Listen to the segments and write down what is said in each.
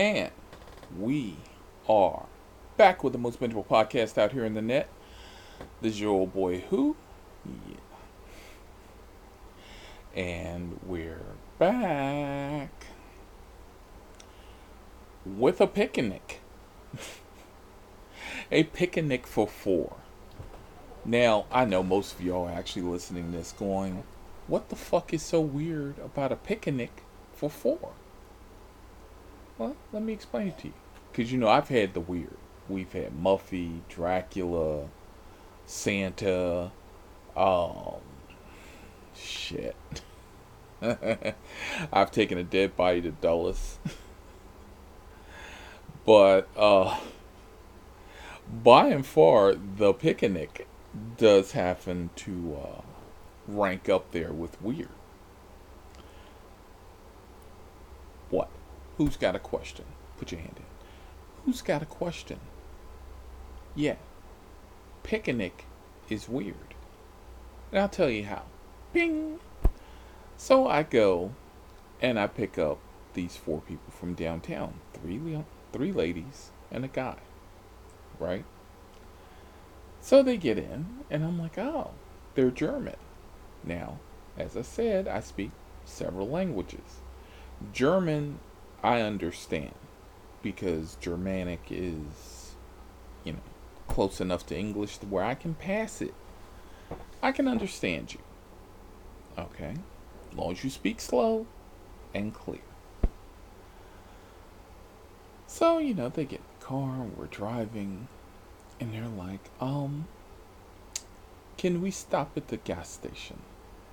And we are back with the most bingeable podcast out here in the net. This is your old boy Who. Yeah. And we're back with a picnic. a picnic for four. Now, I know most of y'all are actually listening to this going, what the fuck is so weird about a picnic for four? Well, let me explain it to you. Because, you know, I've had the weird. We've had Muffy, Dracula, Santa, um, shit. I've taken a dead body to Dulles. but, uh, by and far, the picnic does happen to uh, rank up there with weird. What? Who's got a question? Put your hand in. Who's got a question? Yeah. Picnic is weird. And I'll tell you how. Bing! So I go and I pick up these four people from downtown. Three three ladies and a guy. Right? So they get in, and I'm like, oh, they're German. Now, as I said, I speak several languages. German, I understand because Germanic is, you know, close enough to English to where I can pass it. I can understand you. Okay? As long as you speak slow and clear. So, you know, they get in the car, we're driving, and they're like, um, can we stop at the gas station?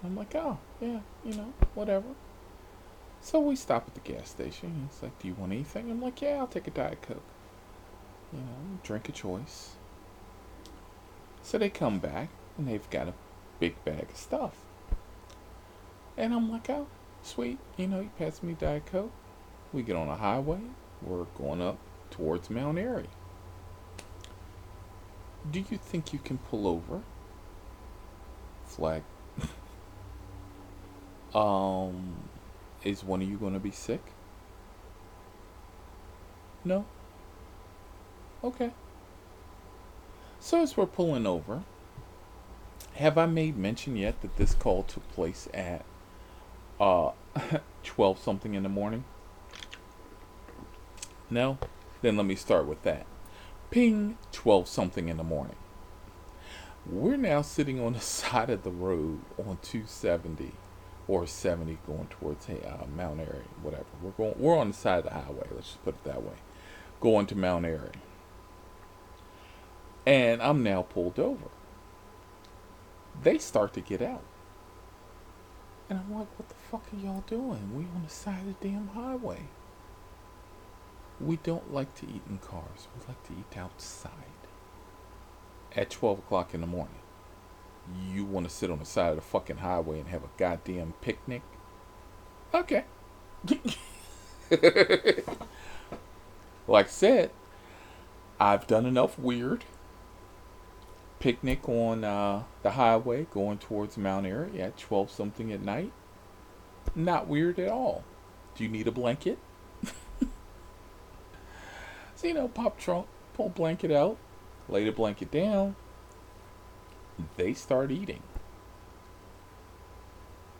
I'm like, oh, yeah, you know, whatever. So we stop at the gas station. He's like, do you want anything? I'm like, yeah, I'll take a Diet Coke. You know, drink a choice. So they come back and they've got a big bag of stuff. And I'm like, oh, sweet. You know, you pass me Diet Coke. We get on a highway. We're going up towards Mount Airy. Do you think you can pull over? Flag. um, is one of you going to be sick? No? Okay. So as we're pulling over, have I made mention yet that this call took place at uh 12 something in the morning? No? Then let me start with that. Ping, 12 something in the morning. We're now sitting on the side of the road on 270 or 70 going towards uh, Mount Airy, whatever. We're going we're on the side of the highway, let's just put it that way. Going to Mount Airy. And I'm now pulled over. They start to get out. And I'm like, what the fuck are y'all doing? We on the side of the damn highway. We don't like to eat in cars. We like to eat outside. At 12 o'clock in the morning. You want to sit on the side of the fucking highway and have a goddamn picnic? Okay. like I said, I've done enough weird. Picnic on uh, the highway going towards Mount Airy at 12 something at night. Not weird at all. Do you need a blanket? So, you know, pop trunk, pull blanket out, lay the blanket down. They start eating.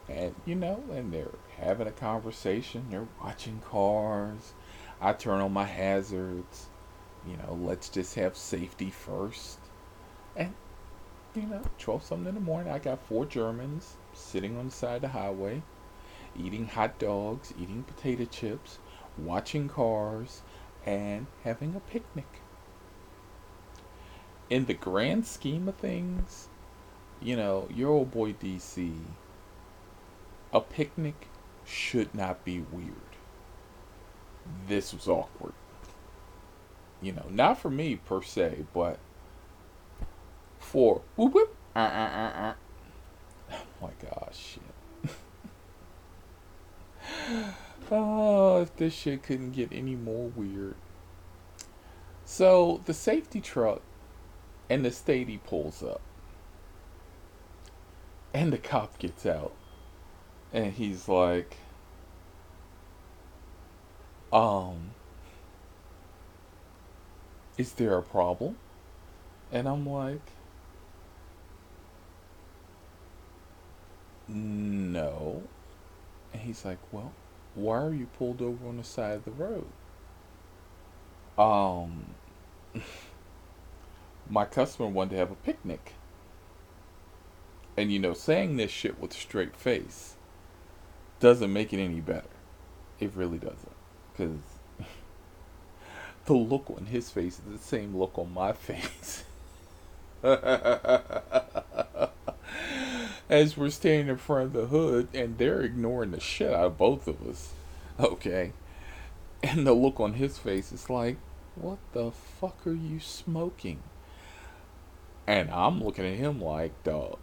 And, you know, and they're having a conversation. They're watching cars. I turn on my hazards. You know, let's just have safety first. And, you know, 12 something in the morning, I got four Germans sitting on the side of the highway, eating hot dogs, eating potato chips, watching cars, and having a picnic. In the grand scheme of things, you know, your old boy DC, a picnic should not be weird. This was awkward. You know, not for me per se, but for whoop whoop. Uh, uh, uh, uh. Oh my gosh, shit. Oh, if this shit couldn't get any more weird. So the safety truck and the statey pulls up. And the cop gets out. And he's like, um, Is there a problem? And I'm like, No. And he's like, Well, why are you pulled over on the side of the road? Um, my customer wanted to have a picnic. And you know, saying this shit with a straight face doesn't make it any better. It really doesn't. Because the look on his face is the same look on my face. As we're standing in front of the hood and they're ignoring the shit out of both of us. Okay. And the look on his face is like, what the fuck are you smoking? And I'm looking at him like, dog.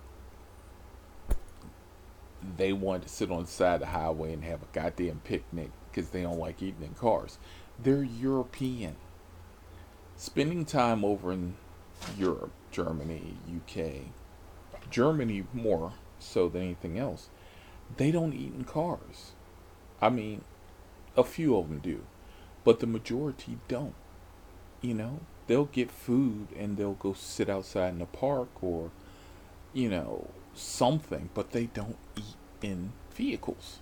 They want to sit on the side of the highway and have a goddamn picnic because they don't like eating in cars. They're European. Spending time over in Europe, Germany, UK, Germany more so than anything else, they don't eat in cars. I mean, a few of them do, but the majority don't you know, they'll get food and they'll go sit outside in the park or, you know, something, but they don't eat in vehicles.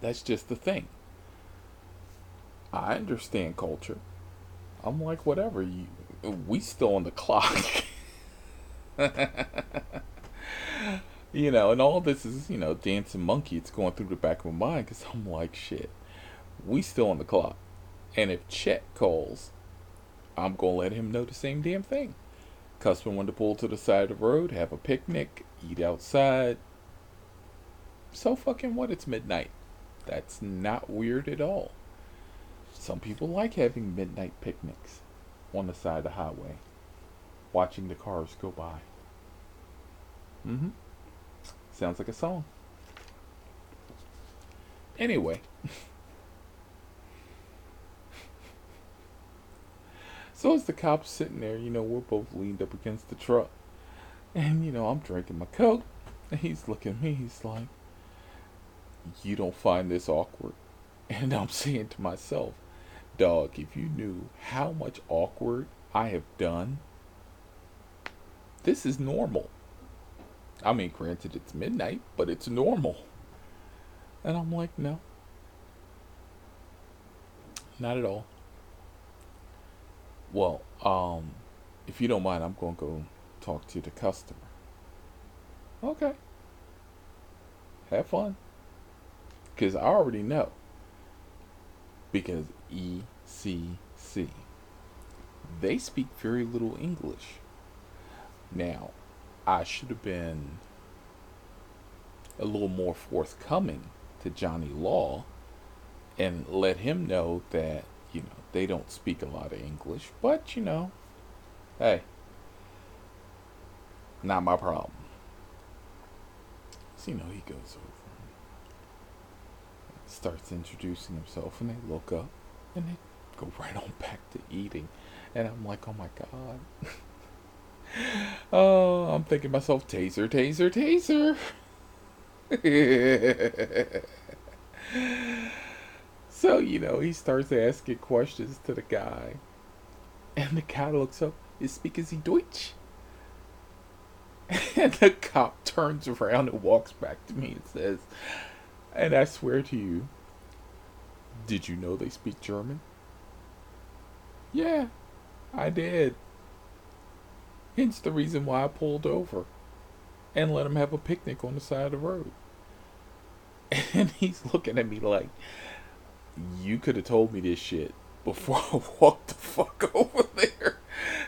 That's just the thing. I understand culture. I'm like, whatever. You, we still on the clock. you know, and all this is, you know, dancing monkey. It's going through the back of my mind because I'm like, shit. We still on the clock. And if Chet calls I'm going to let him know the same damn thing. Customer wanted to pull to the side of the road, have a picnic, eat outside. So fucking what? It's midnight. That's not weird at all. Some people like having midnight picnics on the side of the highway, watching the cars go by. Mm hmm. Sounds like a song. Anyway. So as the cop's sitting there, you know, we're both leaned up against the truck. And, you know, I'm drinking my Coke. And he's looking at me, he's like, You don't find this awkward? And I'm saying to myself, Dog, if you knew how much awkward I have done, this is normal. I mean, granted, it's midnight, but it's normal. And I'm like, No. Not at all. Well, um, if you don't mind, I'm going to go talk to the customer. Okay. Have fun. Because I already know. Because ECC, they speak very little English. Now, I should have been a little more forthcoming to Johnny Law and let him know that you know, they don't speak a lot of English, but you know, hey, not my problem. So, you know, he goes over and starts introducing himself, and they look up and they go right on back to eating. And I'm like, oh my God. oh, I'm thinking myself, taser, taser, taser. So, you know, he starts asking questions to the guy. And the guy looks up, is speaking Sie Deutsch? And the cop turns around and walks back to me and says, and I swear to you, did you know they speak German? Yeah, I did. Hence the reason why I pulled over and let him have a picnic on the side of the road. And he's looking at me like, you could have told me this shit before I walked the fuck over there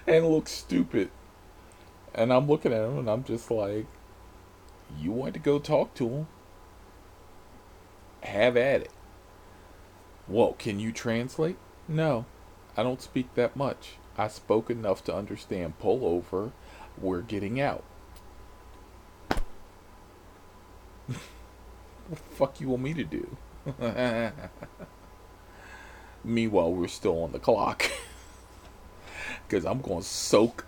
and looked stupid. And I'm looking at him and I'm just like, you want to go talk to him? Have at it. Well, can you translate? No, I don't speak that much. I spoke enough to understand pull over, we're getting out. what the fuck you want me to do? Meanwhile, we're still on the clock. Because I'm going to soak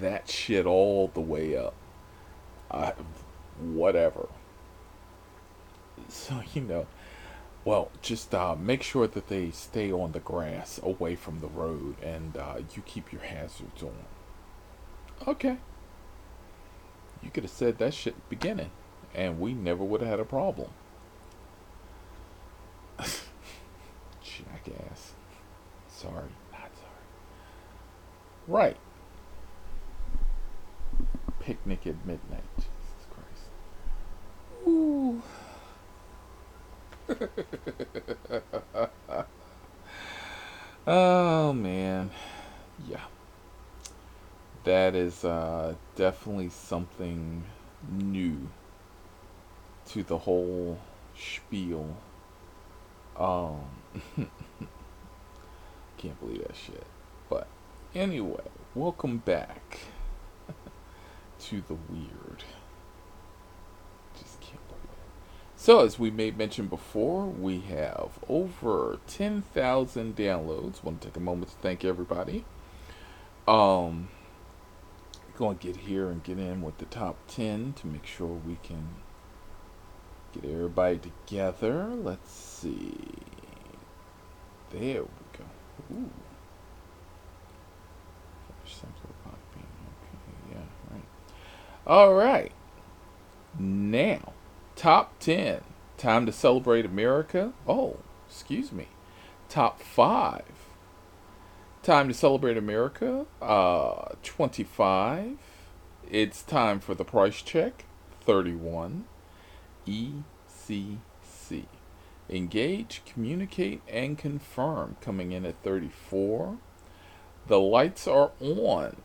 that shit all the way up. I, whatever. So, you know, Well, just uh, make sure that they stay on the grass away from the road and uh, you keep your hazards on. Okay. You could have said that shit at the beginning and we never would have had a problem. Sorry, not sorry. Right. Picnic at midnight. Jesus Christ. Ooh. oh man. Yeah. That is uh, definitely something new to the whole spiel. Um can't believe that shit. But anyway, welcome back to the weird. Just can't believe it. So, as we may mention before, we have over 10,000 downloads. Want to take a moment to thank everybody. Um, going to get here and get in with the top 10 to make sure we can get everybody together. Let's see. There. All right. Now, top 10. Time to celebrate America. Oh, excuse me. Top 5. Time to celebrate America. Uh, 25. It's time for the price check. 31. ECC. Engage, communicate, and confirm coming in at 34. The lights are on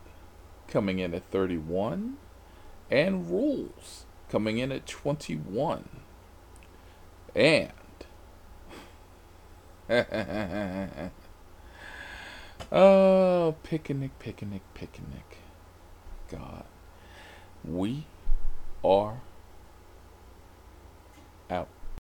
coming in at 31. And rules coming in at 21. And oh, picnic, picnic, picnic. God, we are